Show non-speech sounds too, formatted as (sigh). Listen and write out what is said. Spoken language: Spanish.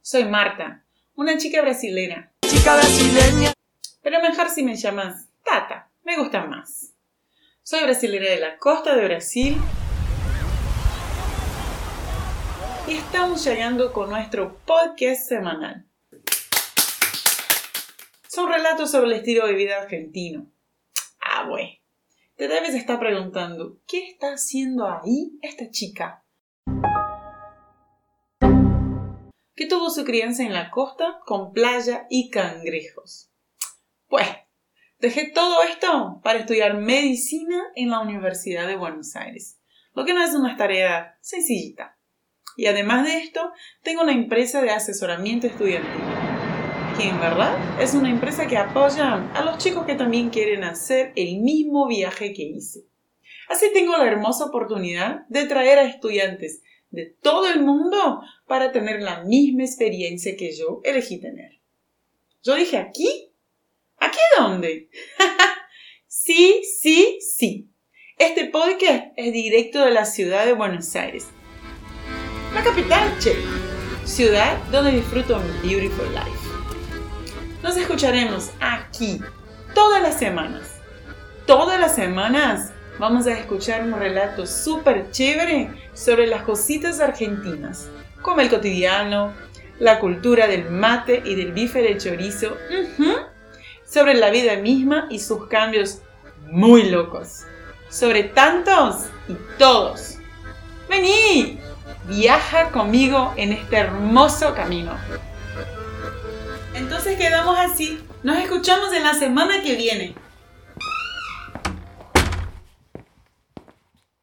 Soy Marta, una chica brasileña. Chica brasileña. Pero mejor si me llamas Tata, me gusta más. Soy brasileña de la costa de Brasil y estamos llegando con nuestro podcast semanal. Son relatos sobre el estilo de vida argentino. Ah, bueno. Te debes estar preguntando, ¿qué está haciendo ahí esta chica? Que tuvo su crianza en la costa con playa y cangrejos. Pues, dejé todo esto para estudiar medicina en la Universidad de Buenos Aires, lo que no es una tarea sencillita. Y además de esto, tengo una empresa de asesoramiento estudiantil, que en verdad es una empresa que apoya a los chicos que también quieren hacer el mismo viaje que hice. Así tengo la hermosa oportunidad de traer a estudiantes de todo el mundo para tener la misma experiencia que yo elegí tener. Yo dije, ¿aquí? ¿Aquí dónde? (laughs) sí, sí, sí. Este podcast es directo de la ciudad de Buenos Aires. La capital, che. Ciudad donde disfruto mi beautiful life. Nos escucharemos aquí todas las semanas. Todas las semanas vamos a escuchar un relato súper chévere sobre las cositas argentinas, como el cotidiano, la cultura del mate y del bife de chorizo sobre la vida misma y sus cambios muy locos, sobre tantos y todos. Vení, viaja conmigo en este hermoso camino. Entonces quedamos así, nos escuchamos en la semana que viene.